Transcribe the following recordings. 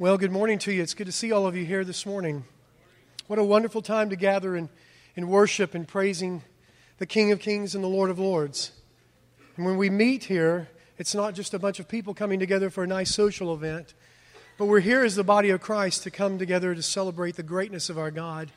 Well, good morning to you. It's good to see all of you here this morning. What a wonderful time to gather in, in worship and praising the King of Kings and the Lord of Lords. And when we meet here, it's not just a bunch of people coming together for a nice social event, but we're here as the body of Christ to come together to celebrate the greatness of our God.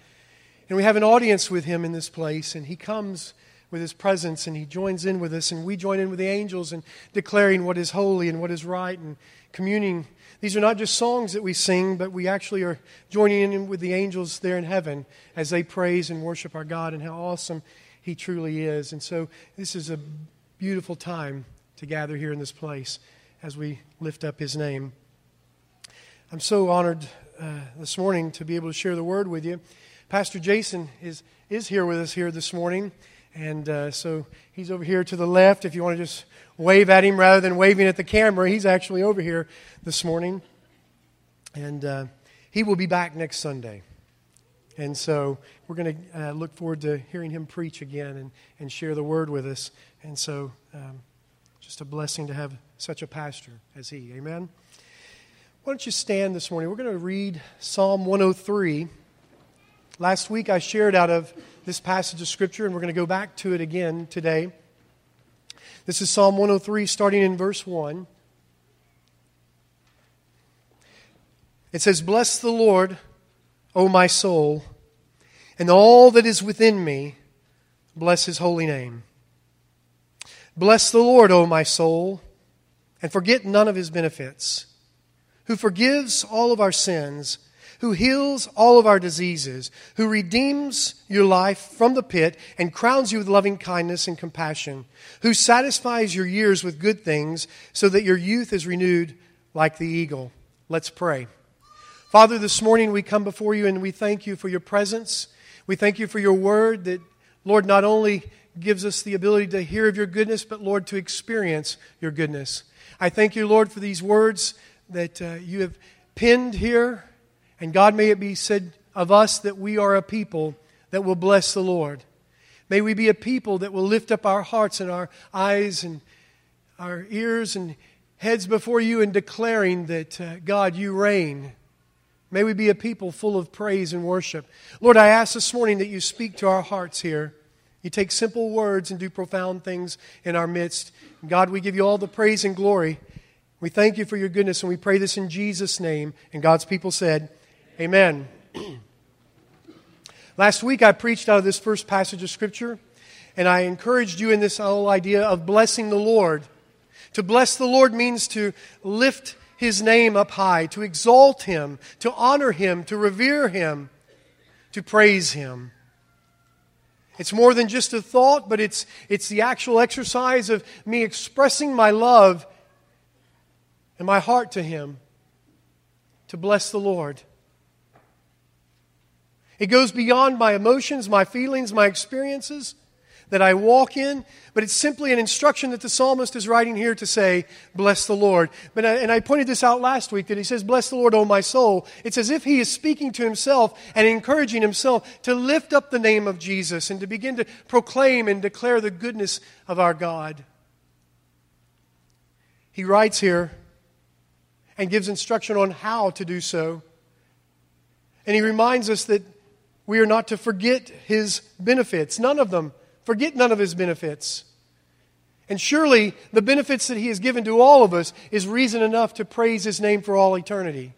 And we have an audience with Him in this place, and He comes with His presence and He joins in with us, and we join in with the angels in declaring what is holy and what is right and communing these are not just songs that we sing, but we actually are joining in with the angels there in heaven as they praise and worship our God and how awesome He truly is. And so this is a beautiful time to gather here in this place as we lift up His name. I'm so honored uh, this morning to be able to share the word with you. Pastor Jason is, is here with us here this morning. And uh, so he's over here to the left. If you want to just wave at him rather than waving at the camera, he's actually over here this morning. And uh, he will be back next Sunday. And so we're going to uh, look forward to hearing him preach again and, and share the word with us. And so um, just a blessing to have such a pastor as he. Amen. Why don't you stand this morning? We're going to read Psalm 103. Last week I shared out of this passage of Scripture, and we're going to go back to it again today. This is Psalm 103, starting in verse 1. It says, Bless the Lord, O my soul, and all that is within me, bless his holy name. Bless the Lord, O my soul, and forget none of his benefits, who forgives all of our sins who heals all of our diseases, who redeems your life from the pit and crowns you with loving kindness and compassion, who satisfies your years with good things so that your youth is renewed like the eagle. Let's pray. Father, this morning we come before you and we thank you for your presence. We thank you for your word that, Lord, not only gives us the ability to hear of your goodness, but, Lord, to experience your goodness. I thank you, Lord, for these words that uh, you have pinned here and God, may it be said of us that we are a people that will bless the Lord. May we be a people that will lift up our hearts and our eyes and our ears and heads before you in declaring that, uh, God, you reign. May we be a people full of praise and worship. Lord, I ask this morning that you speak to our hearts here. You take simple words and do profound things in our midst. God, we give you all the praise and glory. We thank you for your goodness, and we pray this in Jesus' name. And God's people said, Amen. Last week I preached out of this first passage of Scripture, and I encouraged you in this whole idea of blessing the Lord. To bless the Lord means to lift his name up high, to exalt him, to honor him, to revere him, to praise him. It's more than just a thought, but it's, it's the actual exercise of me expressing my love and my heart to him to bless the Lord. It goes beyond my emotions, my feelings, my experiences that I walk in, but it's simply an instruction that the psalmist is writing here to say, Bless the Lord. But, I, and I pointed this out last week that he says, Bless the Lord, O my soul. It's as if he is speaking to himself and encouraging himself to lift up the name of Jesus and to begin to proclaim and declare the goodness of our God. He writes here and gives instruction on how to do so. And he reminds us that we are not to forget his benefits, none of them. Forget none of his benefits. And surely the benefits that he has given to all of us is reason enough to praise his name for all eternity.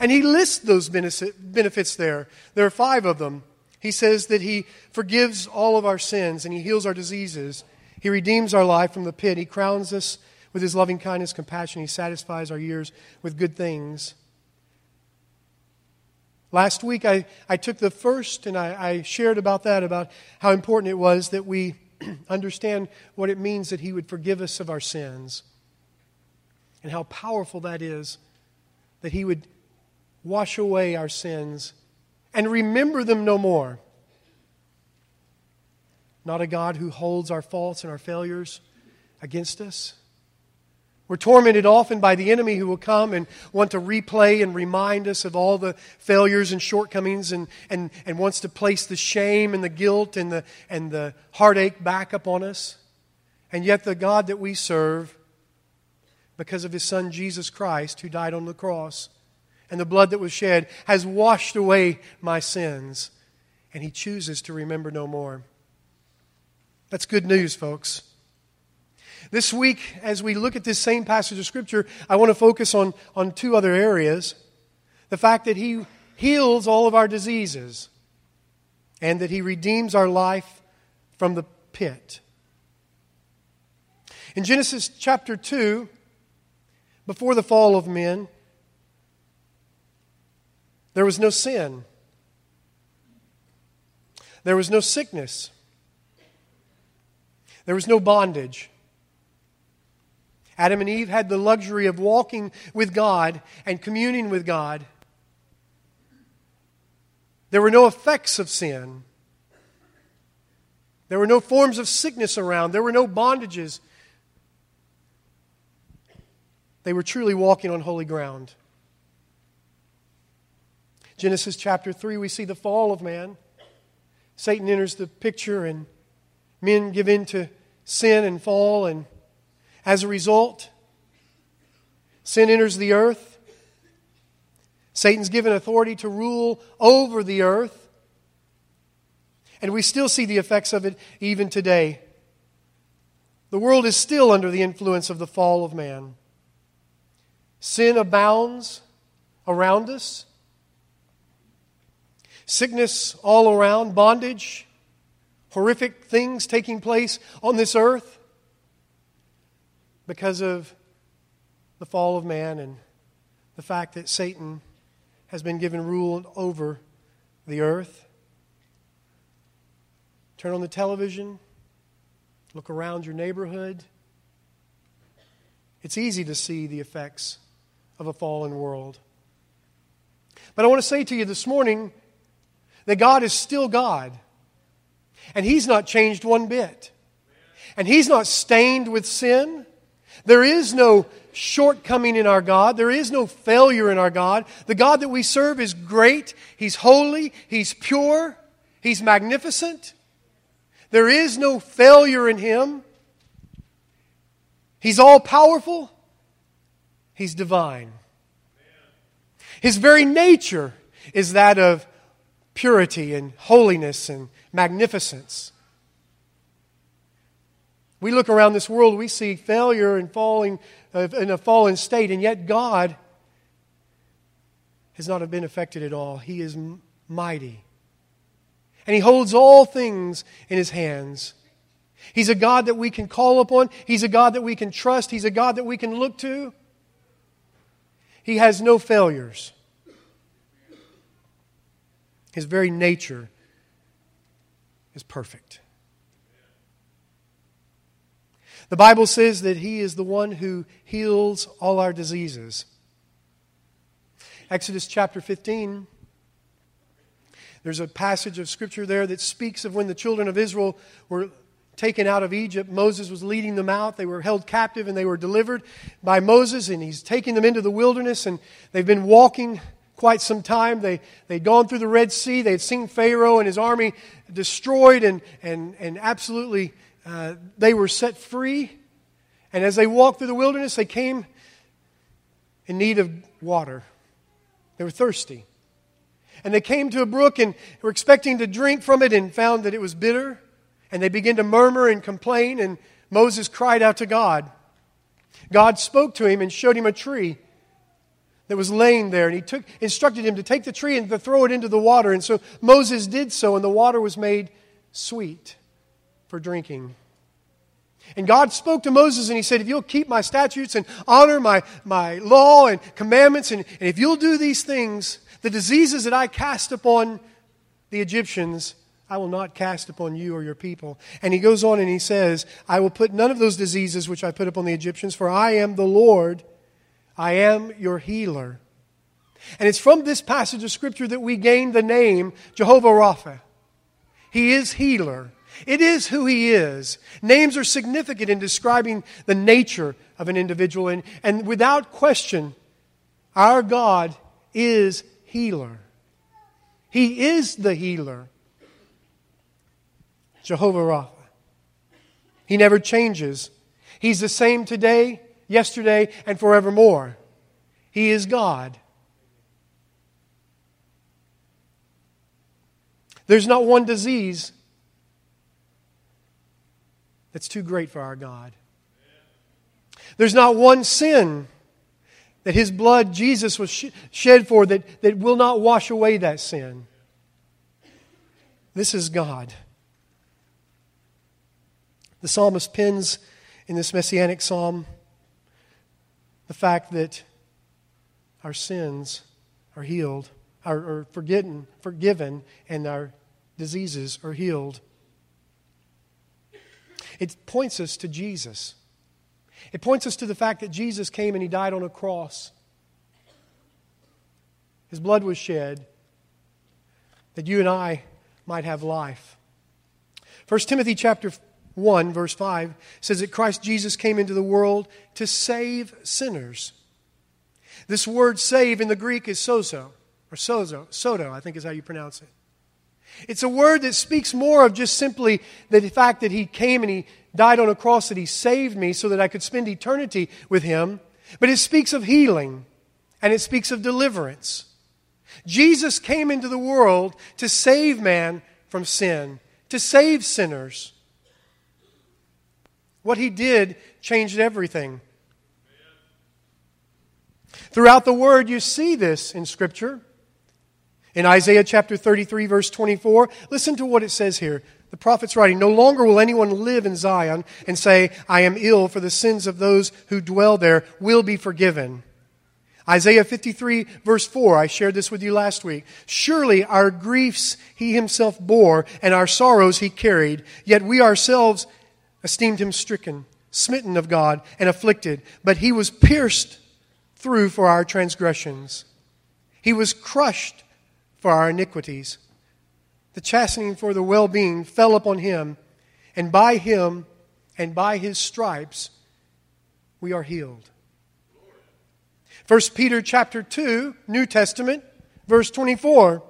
And he lists those benefits there. There are five of them. He says that he forgives all of our sins and he heals our diseases. He redeems our life from the pit. He crowns us with his loving kindness, compassion. He satisfies our years with good things. Last week, I, I took the first and I, I shared about that, about how important it was that we understand what it means that He would forgive us of our sins and how powerful that is, that He would wash away our sins and remember them no more. Not a God who holds our faults and our failures against us we're tormented often by the enemy who will come and want to replay and remind us of all the failures and shortcomings and, and, and wants to place the shame and the guilt and the, and the heartache back upon us. And yet, the God that we serve because of his son Jesus Christ, who died on the cross, and the blood that was shed has washed away my sins, and he chooses to remember no more. That's good news, folks. This week, as we look at this same passage of Scripture, I want to focus on, on two other areas. The fact that He heals all of our diseases, and that He redeems our life from the pit. In Genesis chapter 2, before the fall of men, there was no sin. There was no sickness. There was no bondage. Adam and Eve had the luxury of walking with God and communing with God. There were no effects of sin. There were no forms of sickness around. There were no bondages. They were truly walking on holy ground. Genesis chapter 3, we see the fall of man. Satan enters the picture, and men give in to sin and fall, and as a result, sin enters the earth. Satan's given authority to rule over the earth. And we still see the effects of it even today. The world is still under the influence of the fall of man. Sin abounds around us. Sickness all around, bondage, horrific things taking place on this earth because of the fall of man and the fact that Satan has been given rule over the earth. Turn on the television, look around your neighborhood. It's easy to see the effects of a fallen world. But I want to say to you this morning that God is still God. And He's not changed one bit. And He's not stained with sin. There is no shortcoming in our God. There is no failure in our God. The God that we serve is great. He's holy. He's pure. He's magnificent. There is no failure in Him. He's all powerful. He's divine. His very nature is that of purity and holiness and magnificence. We look around this world, we see failure and falling uh, in a fallen state, and yet God has not been affected at all. He is mighty. And He holds all things in His hands. He's a God that we can call upon. He's a God that we can trust. He's a God that we can look to. He has no failures. His very nature is perfect. The Bible says that He is the one who heals all our diseases. Exodus chapter 15, there's a passage of Scripture there that speaks of when the children of Israel were taken out of Egypt. Moses was leading them out. They were held captive and they were delivered by Moses, and he's taking them into the wilderness, and they've been walking quite some time. They, they'd gone through the Red Sea. They'd seen Pharaoh and his army destroyed, and, and, and absolutely uh, they were set free. And as they walked through the wilderness, they came in need of water. They were thirsty. And they came to a brook and were expecting to drink from it and found that it was bitter. And they began to murmur and complain, and Moses cried out to God. God spoke to him and showed him a tree that was laying there, and he took, instructed him to take the tree and to throw it into the water. And so Moses did so, and the water was made sweet for drinking. And God spoke to Moses and he said, If you'll keep my statutes and honor my, my law and commandments, and, and if you'll do these things, the diseases that I cast upon the Egyptians, I will not cast upon you or your people. And he goes on and he says, I will put none of those diseases which I put upon the Egyptians, for I am the Lord, I am your healer. And it's from this passage of Scripture that we gain the name Jehovah Rapha. He is healer. It is who he is. Names are significant in describing the nature of an individual, and, and without question, our God is healer. He is the healer. Jehovah Rapha. He never changes. He's the same today yesterday, and forevermore. He is God. There's not one disease that's too great for our God. There's not one sin that His blood, Jesus, was shed for that, that will not wash away that sin. This is God. The psalmist pins in this messianic psalm the fact that our sins are healed, are, are forgiven, forgiven, and our diseases are healed. It points us to Jesus. It points us to the fact that Jesus came and he died on a cross. His blood was shed that you and I might have life. 1 Timothy chapter 1 verse 5 says that Christ Jesus came into the world to save sinners. This word save in the Greek is sozo or sozo, sodo, I think is how you pronounce it. It's a word that speaks more of just simply the fact that he came and he died on a cross, that he saved me so that I could spend eternity with him. But it speaks of healing and it speaks of deliverance. Jesus came into the world to save man from sin, to save sinners. What he did changed everything. Throughout the Word, you see this in Scripture. In Isaiah chapter 33, verse 24, listen to what it says here. The prophet's writing, No longer will anyone live in Zion and say, I am ill, for the sins of those who dwell there will be forgiven. Isaiah 53, verse 4, I shared this with you last week. Surely our griefs he himself bore, and our sorrows he carried, yet we ourselves esteemed him stricken, smitten of God, and afflicted. But he was pierced through for our transgressions, he was crushed for our iniquities. The chastening for the well being fell upon him, and by him and by his stripes we are healed. 1 Peter chapter 2, New Testament, verse 24.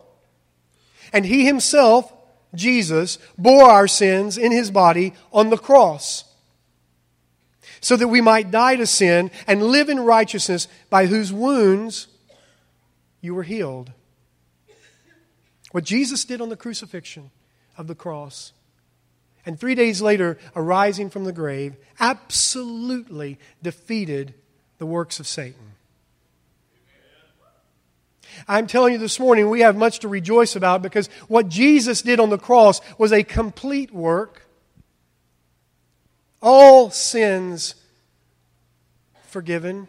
And he himself, Jesus, bore our sins in his body on the cross, so that we might die to sin and live in righteousness, by whose wounds you were healed. What Jesus did on the crucifixion of the cross, and three days later, arising from the grave, absolutely defeated the works of Satan. I'm telling you this morning, we have much to rejoice about because what Jesus did on the cross was a complete work. All sins forgiven.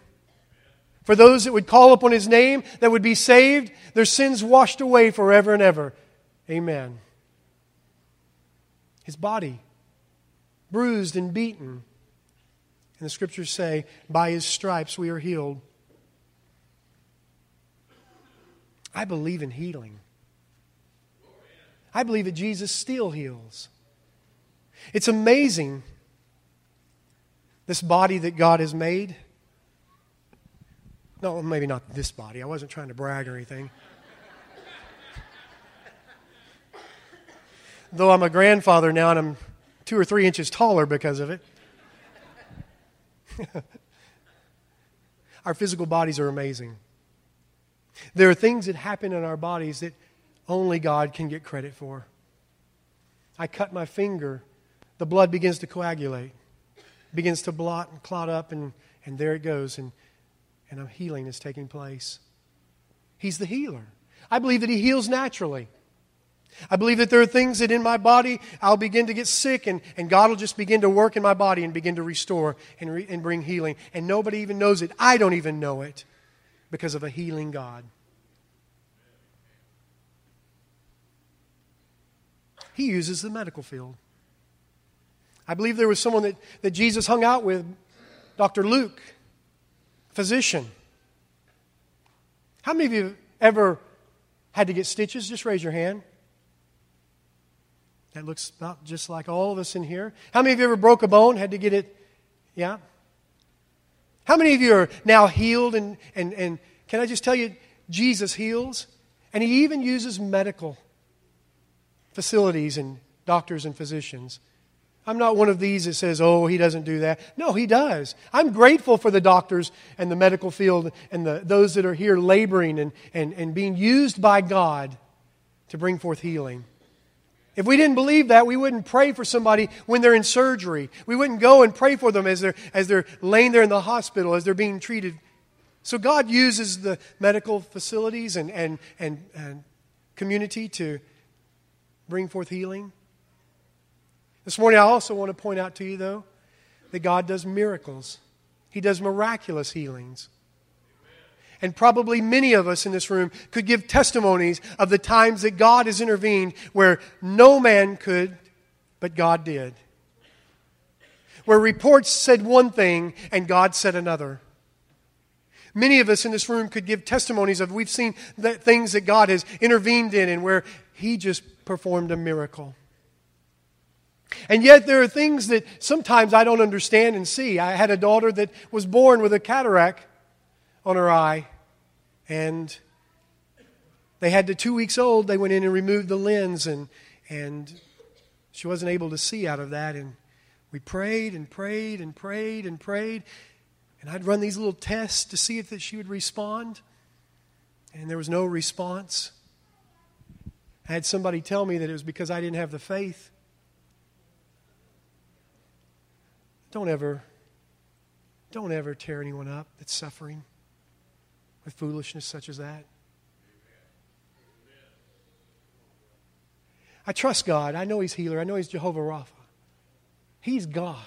For those that would call upon his name, that would be saved, their sins washed away forever and ever. Amen. His body, bruised and beaten. And the scriptures say, by his stripes we are healed. I believe in healing. I believe that Jesus still heals. It's amazing, this body that God has made. No, maybe not this body. I wasn't trying to brag or anything. Though I'm a grandfather now and I'm two or three inches taller because of it. Our physical bodies are amazing. There are things that happen in our bodies that only God can get credit for. I cut my finger, the blood begins to coagulate, begins to blot and clot up, and, and there it goes. And and a healing is taking place. He's the healer. I believe that He heals naturally. I believe that there are things that in my body I'll begin to get sick, and, and God will just begin to work in my body and begin to restore and, re, and bring healing. And nobody even knows it. I don't even know it because of a healing God. He uses the medical field. I believe there was someone that, that Jesus hung out with, Dr. Luke physician. How many of you ever had to get stitches? Just raise your hand. That looks about just like all of us in here. How many of you ever broke a bone, had to get it? Yeah? How many of you are now healed? And, and, and can I just tell you, Jesus heals, and He even uses medical facilities and doctors and physicians. I'm not one of these that says, oh, he doesn't do that. No, he does. I'm grateful for the doctors and the medical field and the, those that are here laboring and, and, and being used by God to bring forth healing. If we didn't believe that, we wouldn't pray for somebody when they're in surgery. We wouldn't go and pray for them as they're, as they're laying there in the hospital, as they're being treated. So God uses the medical facilities and, and, and, and community to bring forth healing. This morning, I also want to point out to you, though, that God does miracles, He does miraculous healings. And probably many of us in this room could give testimonies of the times that God has intervened where no man could, but God did. Where reports said one thing and God said another. Many of us in this room could give testimonies of we've seen that things that God has intervened in and where He just performed a miracle. And yet, there are things that sometimes I don't understand and see. I had a daughter that was born with a cataract on her eye, and they had to two weeks old. They went in and removed the lens, and, and she wasn't able to see out of that. And we prayed and prayed and prayed and prayed. And I'd run these little tests to see if that she would respond, and there was no response. I had somebody tell me that it was because I didn't have the faith. Don't ever, don't ever tear anyone up that's suffering with foolishness such as that. I trust God. I know He's healer. I know He's Jehovah Rapha. He's God.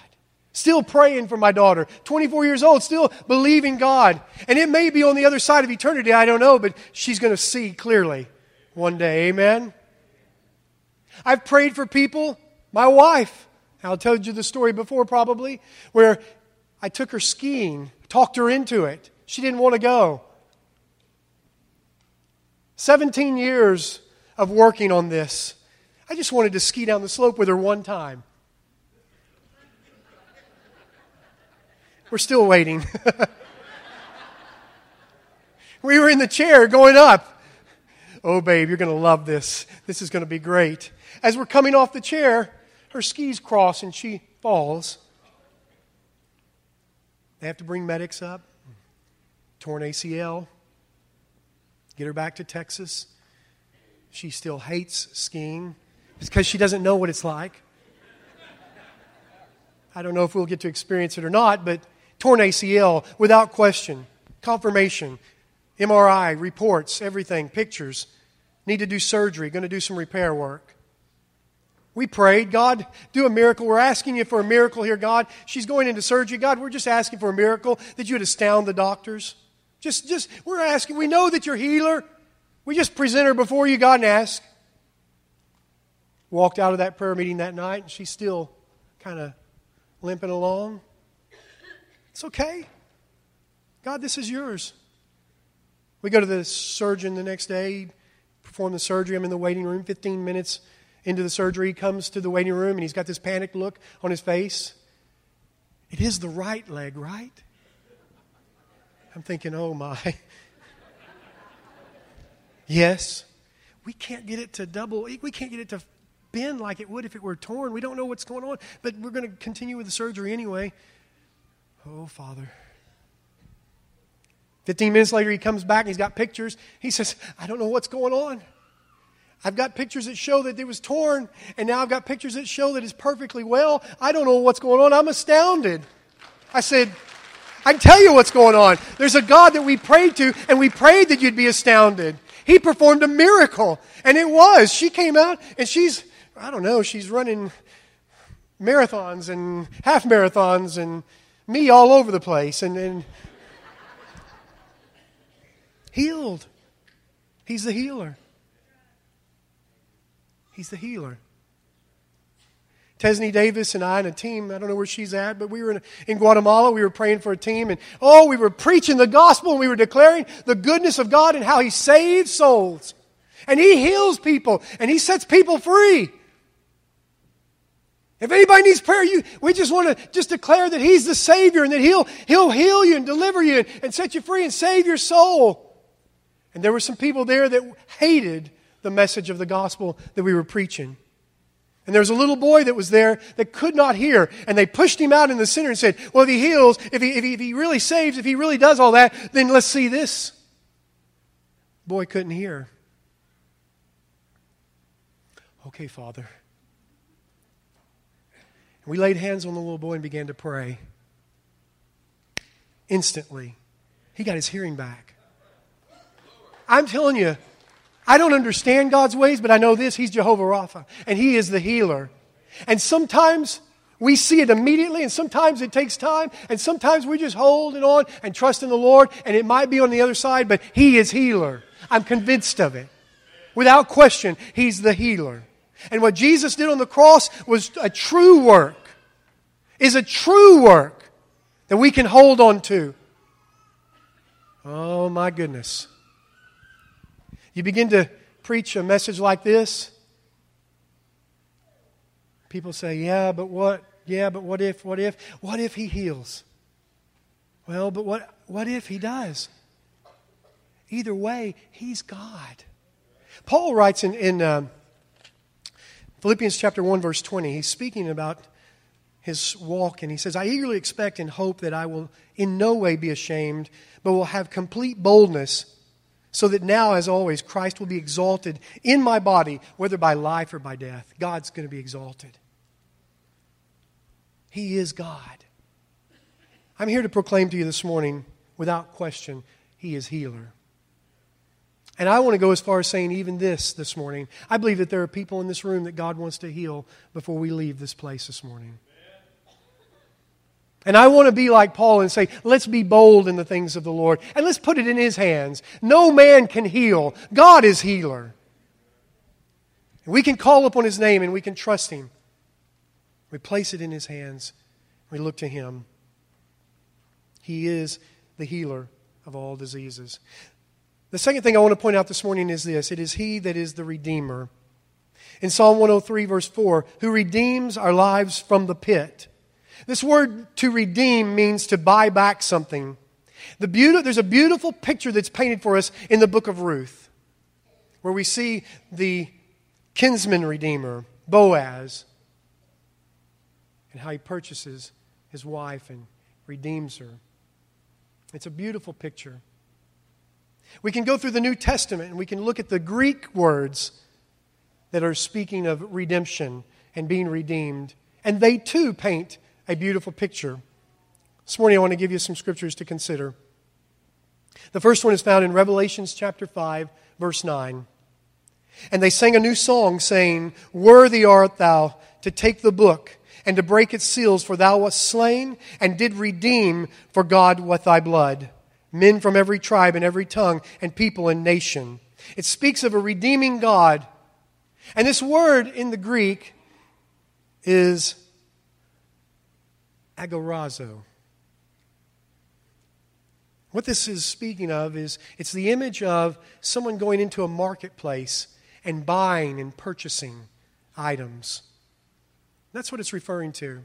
Still praying for my daughter, 24 years old, still believing God. And it may be on the other side of eternity, I don't know, but she's going to see clearly one day. Amen? I've prayed for people, my wife, I'll tell you the story before probably, where I took her skiing, talked her into it. She didn't want to go. 17 years of working on this. I just wanted to ski down the slope with her one time. We're still waiting. we were in the chair going up. Oh, babe, you're going to love this. This is going to be great. As we're coming off the chair, her skis cross and she falls. They have to bring medics up, torn ACL, get her back to Texas. She still hates skiing. Because she doesn't know what it's like. I don't know if we'll get to experience it or not, but torn ACL without question, confirmation, MRI, reports, everything, pictures. Need to do surgery, going to do some repair work. We prayed, God, do a miracle. We're asking you for a miracle here, God. She's going into surgery. God, we're just asking for a miracle that you would astound the doctors. Just, just, we're asking. We know that you're healer. We just present her before you, God, and ask. Walked out of that prayer meeting that night, and she's still kind of limping along. It's okay. God, this is yours. We go to the surgeon the next day, perform the surgery. I'm in the waiting room, 15 minutes into the surgery. He comes to the waiting room and he's got this panicked look on his face. It is the right leg, right? I'm thinking, oh my. yes. We can't get it to double, we can't get it to bend like it would if it were torn. We don't know what's going on, but we're going to continue with the surgery anyway. Oh, Father. 15 minutes later, he comes back and he's got pictures. He says, I don't know what's going on. I've got pictures that show that it was torn, and now I've got pictures that show that it's perfectly well. I don't know what's going on. I'm astounded. I said, I can tell you what's going on. There's a God that we prayed to, and we prayed that you'd be astounded. He performed a miracle, and it was. She came out, and she's, I don't know, she's running marathons and half marathons and me all over the place, and, and healed. He's the healer. He's the healer. Tesney Davis and I and a team, I don't know where she's at, but we were in, in, Guatemala. We were praying for a team, and oh, we were preaching the gospel and we were declaring the goodness of God and how He saves souls. And He heals people and He sets people free. If anybody needs prayer, you, we just want to just declare that He's the Savior and that He'll, he'll heal you and deliver you and, and set you free and save your soul. And there were some people there that hated the message of the gospel that we were preaching. And there was a little boy that was there that could not hear. And they pushed him out in the center and said, Well, if he heals, if he, if he, if he really saves, if he really does all that, then let's see this. Boy couldn't hear. Okay, Father. We laid hands on the little boy and began to pray. Instantly, he got his hearing back. I'm telling you, I don't understand God's ways, but I know this He's Jehovah Rapha, and He is the healer. And sometimes we see it immediately, and sometimes it takes time, and sometimes we just hold on and trust in the Lord, and it might be on the other side, but He is healer. I'm convinced of it. Without question, He's the healer. And what Jesus did on the cross was a true work, is a true work that we can hold on to. Oh my goodness. You begin to preach a message like this, people say, Yeah, but what? Yeah, but what if? What if? What if he heals? Well, but what, what if he does? Either way, he's God. Paul writes in, in um, Philippians chapter 1, verse 20, he's speaking about his walk, and he says, I eagerly expect and hope that I will in no way be ashamed, but will have complete boldness, so that now, as always, Christ will be exalted in my body, whether by life or by death. God's going to be exalted. He is God. I'm here to proclaim to you this morning, without question, He is healer. And I want to go as far as saying even this this morning. I believe that there are people in this room that God wants to heal before we leave this place this morning. And I want to be like Paul and say, let's be bold in the things of the Lord and let's put it in His hands. No man can heal, God is healer. We can call upon His name and we can trust Him. We place it in His hands, we look to Him. He is the healer of all diseases. The second thing I want to point out this morning is this it is He that is the Redeemer. In Psalm 103, verse 4, who redeems our lives from the pit. This word to redeem means to buy back something. The there's a beautiful picture that's painted for us in the book of Ruth, where we see the kinsman redeemer, Boaz, and how he purchases his wife and redeems her. It's a beautiful picture. We can go through the New Testament and we can look at the Greek words that are speaking of redemption and being redeemed, and they too paint a beautiful picture. This morning I want to give you some scriptures to consider. The first one is found in Revelations chapter 5, verse 9. And they sang a new song, saying, Worthy art thou to take the book and to break its seals, for thou wast slain and did redeem for God with thy blood men from every tribe and every tongue and people and nation. It speaks of a redeeming God. And this word in the Greek is agorazo. What this is speaking of is it's the image of someone going into a marketplace and buying and purchasing items. That's what it's referring to.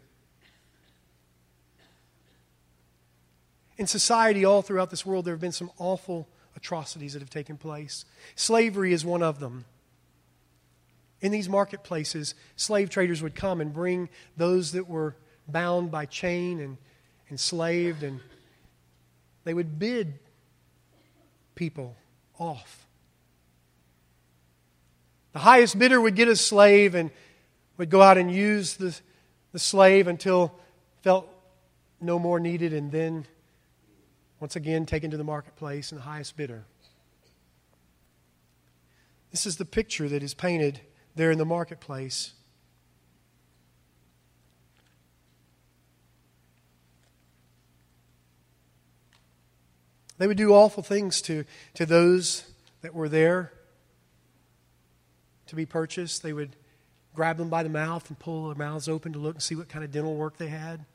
In society, all throughout this world, there have been some awful atrocities that have taken place. Slavery is one of them. In these marketplaces, slave traders would come and bring those that were bound by chain and enslaved, and they would bid people off. The highest bidder would get a slave and would go out and use the, the slave until felt no more needed, and then once again taken to the marketplace and the highest bidder. This is the picture that is painted there in the marketplace. They would do awful things to, to those that were there to be purchased. They would grab them by the mouth and pull their mouths open to look and see what kind of dental work they had.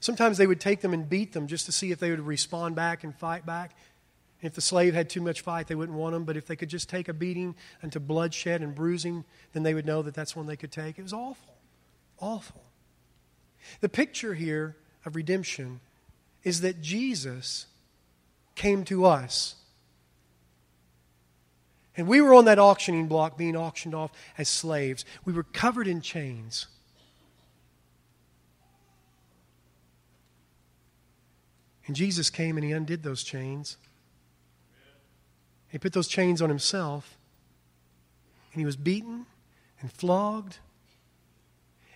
Sometimes they would take them and beat them just to see if they would respond back and fight back. If the slave had too much fight, they wouldn't want him. But if they could just take a beating unto bloodshed and bruising, then they would know that that's one they could take. It was awful. Awful. The picture here of redemption is that Jesus came to us And we were on that auctioning block being auctioned off as slaves. We were covered in chains. And Jesus came and he undid those chains. He put those chains on himself. And he was beaten and flogged.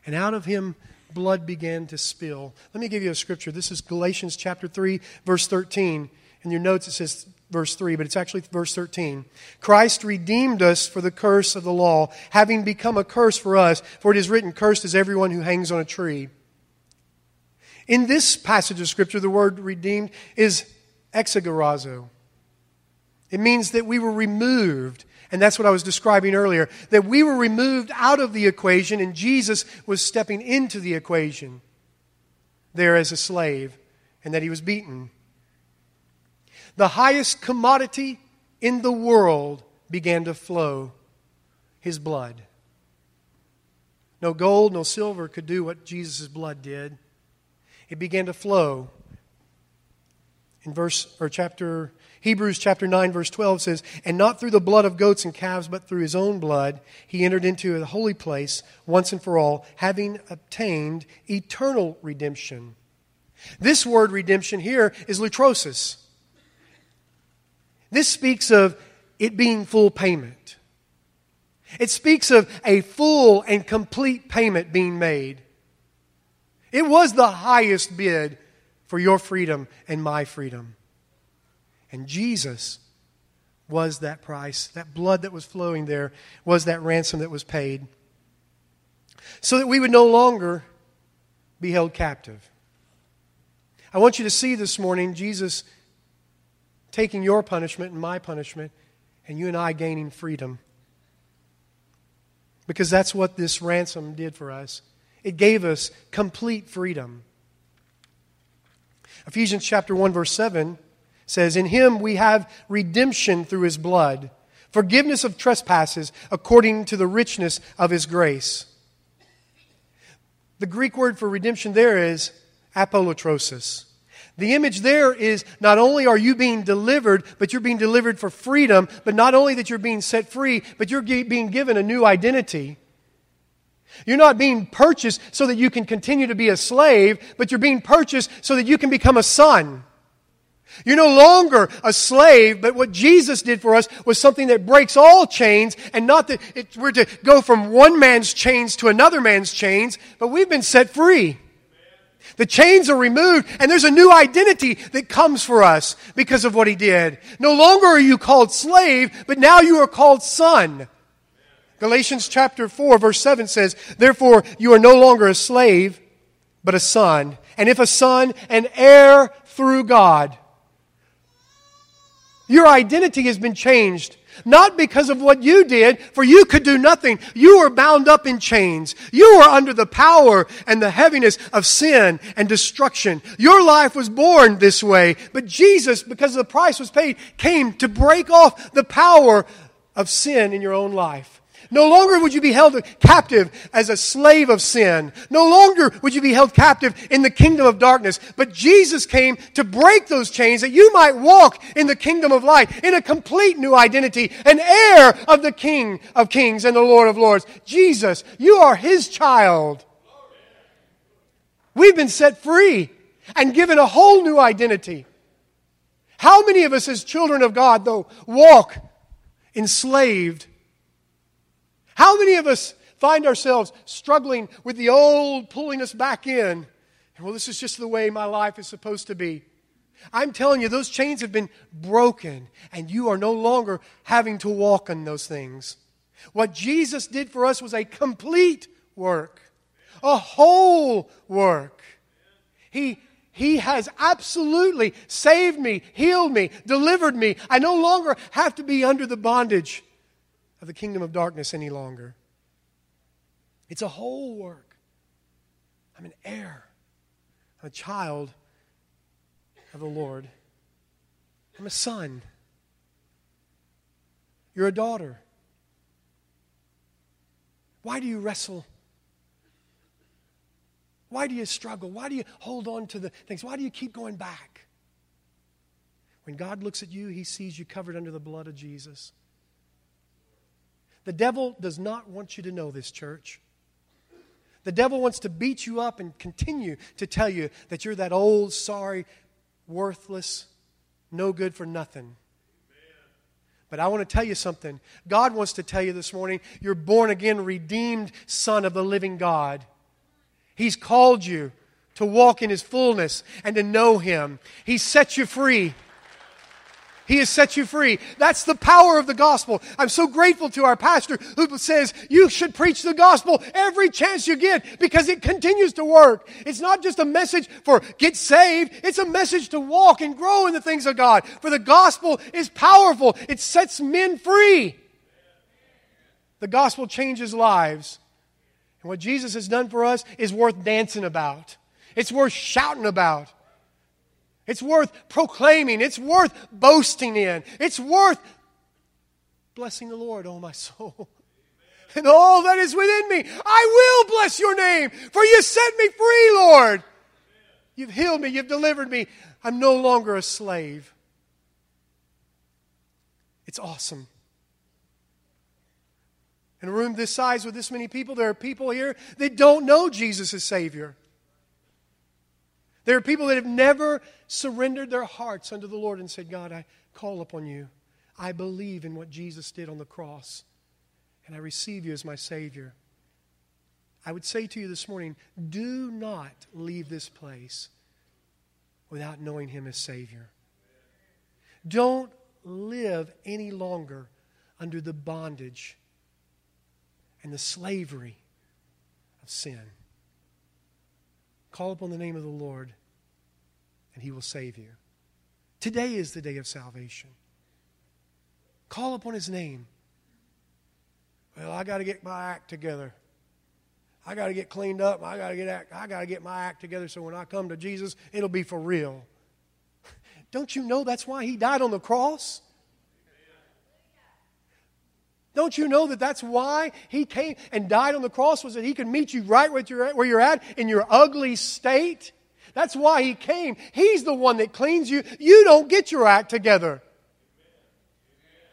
And out of him, blood began to spill. Let me give you a scripture. This is Galatians chapter 3, verse 13. In your notes, it says verse 3, but it's actually verse 13. Christ redeemed us for the curse of the law, having become a curse for us, for it is written, Cursed is everyone who hangs on a tree. In this passage of Scripture, the word redeemed is exagorazo. It means that we were removed. And that's what I was describing earlier. That we were removed out of the equation and Jesus was stepping into the equation there as a slave and that he was beaten. The highest commodity in the world began to flow his blood. No gold, no silver could do what Jesus' blood did. It began to flow. In verse or chapter Hebrews chapter 9 verse 12 says, "And not through the blood of goats and calves, but through his own blood, he entered into the holy place once and for all, having obtained eternal redemption." This word redemption here is lutrosis. This speaks of it being full payment. It speaks of a full and complete payment being made. It was the highest bid for your freedom and my freedom. And Jesus was that price. That blood that was flowing there was that ransom that was paid. So that we would no longer be held captive. I want you to see this morning Jesus taking your punishment and my punishment, and you and I gaining freedom. Because that's what this ransom did for us. It gave us complete freedom. Ephesians chapter 1 verse 7 says, In him we have redemption through his blood, forgiveness of trespasses according to the richness of his grace. The Greek word for redemption there is apolutrosis. The image there is not only are you being delivered, but you're being delivered for freedom, but not only that you're being set free, but you're being given a new identity. You're not being purchased so that you can continue to be a slave, but you're being purchased so that you can become a son. You're no longer a slave, but what Jesus did for us was something that breaks all chains, and not that it, we're to go from one man's chains to another man's chains, but we've been set free. The chains are removed, and there's a new identity that comes for us because of what he did. No longer are you called slave, but now you are called son. Galatians chapter 4, verse 7 says, Therefore, you are no longer a slave, but a son. And if a son, an heir through God. Your identity has been changed. Not because of what you did, for you could do nothing. You were bound up in chains. You were under the power and the heaviness of sin and destruction. Your life was born this way, but Jesus, because the price was paid, came to break off the power of sin in your own life. No longer would you be held captive as a slave of sin. No longer would you be held captive in the kingdom of darkness. But Jesus came to break those chains that you might walk in the kingdom of light, in a complete new identity, an heir of the King of kings and the Lord of lords. Jesus, you are his child. We've been set free and given a whole new identity. How many of us as children of God, though, walk enslaved how many of us find ourselves struggling with the old pulling us back in? Well, this is just the way my life is supposed to be. I'm telling you, those chains have been broken, and you are no longer having to walk on those things. What Jesus did for us was a complete work, a whole work. He, he has absolutely saved me, healed me, delivered me. I no longer have to be under the bondage of the kingdom of darkness any longer. It's a whole work. I'm an heir, I'm a child of the Lord. I'm a son. You're a daughter. Why do you wrestle? Why do you struggle? Why do you hold on to the things? Why do you keep going back? When God looks at you, he sees you covered under the blood of Jesus. The devil does not want you to know this, church. The devil wants to beat you up and continue to tell you that you're that old, sorry, worthless, no good for nothing. But I want to tell you something. God wants to tell you this morning you're born again, redeemed son of the living God. He's called you to walk in His fullness and to know Him. He set you free. He has set you free. That's the power of the gospel. I'm so grateful to our pastor who says you should preach the gospel every chance you get because it continues to work. It's not just a message for get saved. It's a message to walk and grow in the things of God. For the gospel is powerful. It sets men free. The gospel changes lives. And what Jesus has done for us is worth dancing about. It's worth shouting about. It's worth proclaiming. It's worth boasting in. It's worth blessing the Lord, oh my soul. And all that is within me, I will bless your name, for you set me free, Lord. You've healed me, you've delivered me. I'm no longer a slave. It's awesome. In a room this size with this many people, there are people here that don't know Jesus as Savior. There are people that have never surrendered their hearts unto the Lord and said, God, I call upon you. I believe in what Jesus did on the cross, and I receive you as my Savior. I would say to you this morning do not leave this place without knowing Him as Savior. Don't live any longer under the bondage and the slavery of sin. Call upon the name of the Lord, and he will save you. Today is the day of salvation. Call upon his name. Well, I got to get my act together. I got to get cleaned up. I got to get act, I got to get my act together so when I come to Jesus, it'll be for real. Don't you know that's why he died on the cross? Don't you know that that's why he came and died on the cross was that he could meet you right where you're at, in your ugly state? That's why he came. He's the one that cleans you. You don't get your act together.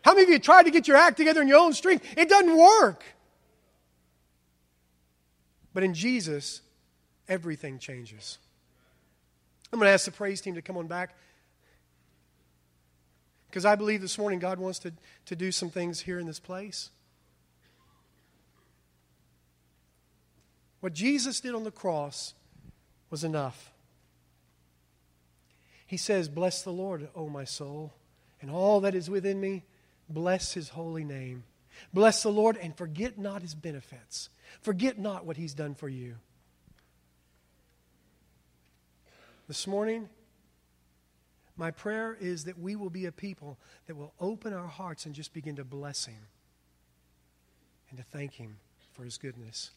How many of you tried to get your act together in your own strength? It doesn't work. But in Jesus, everything changes. I'm going to ask the praise team to come on back. Because I believe this morning God wants to, to do some things here in this place. What Jesus did on the cross was enough. He says, Bless the Lord, O my soul, and all that is within me. Bless his holy name. Bless the Lord and forget not his benefits. Forget not what he's done for you. This morning, my prayer is that we will be a people that will open our hearts and just begin to bless Him and to thank Him for His goodness.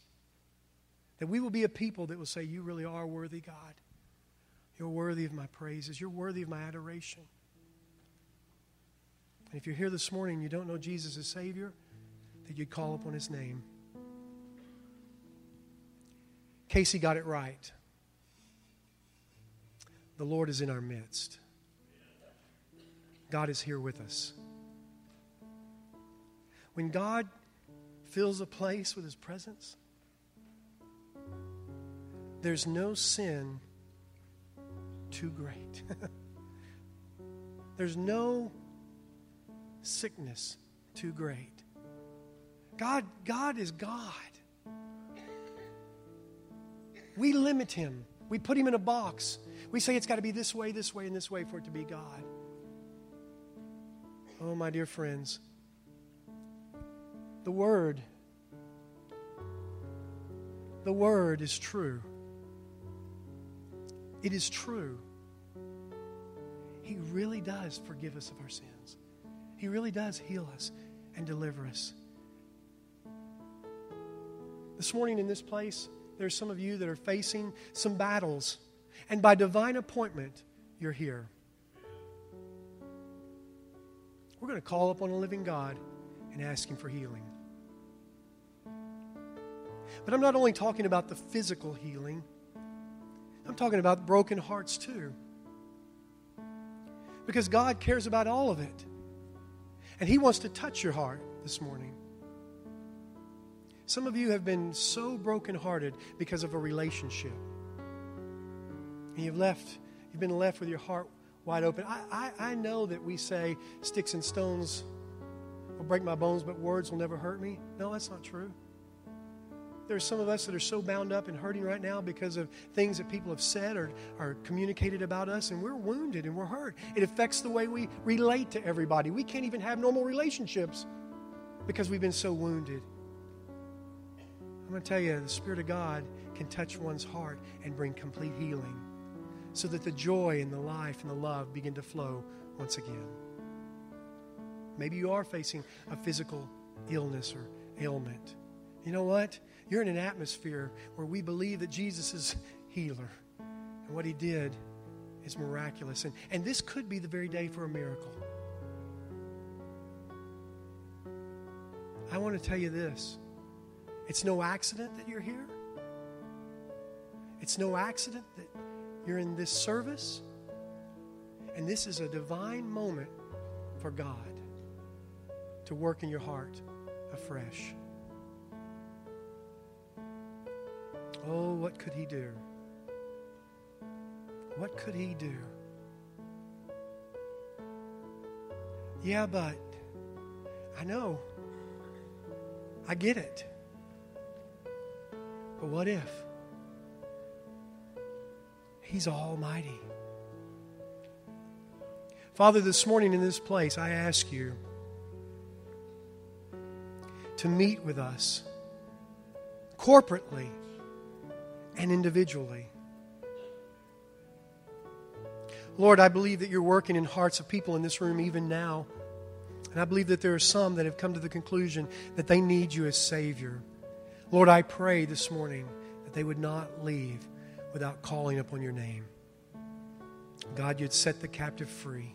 That we will be a people that will say, You really are worthy, God. You're worthy of my praises. You're worthy of my adoration. And if you're here this morning and you don't know Jesus as Savior, that you'd call upon His name. Casey got it right. The Lord is in our midst. God is here with us. When God fills a place with his presence, there's no sin too great. there's no sickness too great. God, God is God. We limit him. We put him in a box. We say it's got to be this way, this way, and this way for it to be God. Oh, my dear friends, the Word, the Word is true. It is true. He really does forgive us of our sins. He really does heal us and deliver us. This morning in this place, there's some of you that are facing some battles, and by divine appointment, you're here. We're going to call upon a living God and ask Him for healing. But I'm not only talking about the physical healing, I'm talking about broken hearts too. Because God cares about all of it. And He wants to touch your heart this morning. Some of you have been so brokenhearted because of a relationship. And you've left, you've been left with your heart wide open. I, I, I know that we say sticks and stones will break my bones, but words will never hurt me. No, that's not true. There are some of us that are so bound up and hurting right now because of things that people have said or, or communicated about us, and we're wounded and we're hurt. It affects the way we relate to everybody. We can't even have normal relationships because we've been so wounded. I'm going to tell you, the Spirit of God can touch one's heart and bring complete healing so that the joy and the life and the love begin to flow once again. Maybe you are facing a physical illness or ailment. You know what? You're in an atmosphere where we believe that Jesus is healer. And what he did is miraculous. And, and this could be the very day for a miracle. I want to tell you this it's no accident that you're here, it's no accident that you're in this service. And this is a divine moment for God to work in your heart afresh. Oh, what could he do? What could he do? Yeah, but I know. I get it. But what if? He's almighty. Father, this morning in this place, I ask you to meet with us corporately and individually. Lord, I believe that you're working in hearts of people in this room even now. And I believe that there are some that have come to the conclusion that they need you as Savior. Lord, I pray this morning that they would not leave without calling upon your name. God, you'd set the captive free.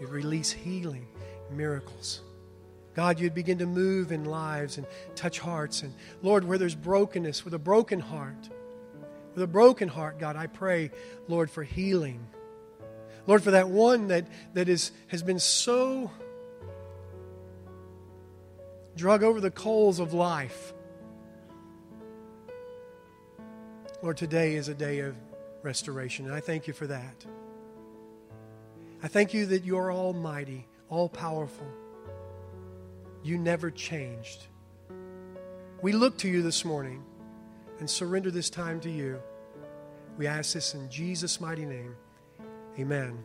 You'd release healing, miracles. God, you'd begin to move in lives and touch hearts. And Lord, where there's brokenness, with a broken heart, with a broken heart, God, I pray, Lord, for healing. Lord, for that one that, that is, has been so drug over the coals of life. Lord, today is a day of restoration, and I thank you for that. I thank you that you are almighty, all powerful. You never changed. We look to you this morning and surrender this time to you. We ask this in Jesus' mighty name. Amen.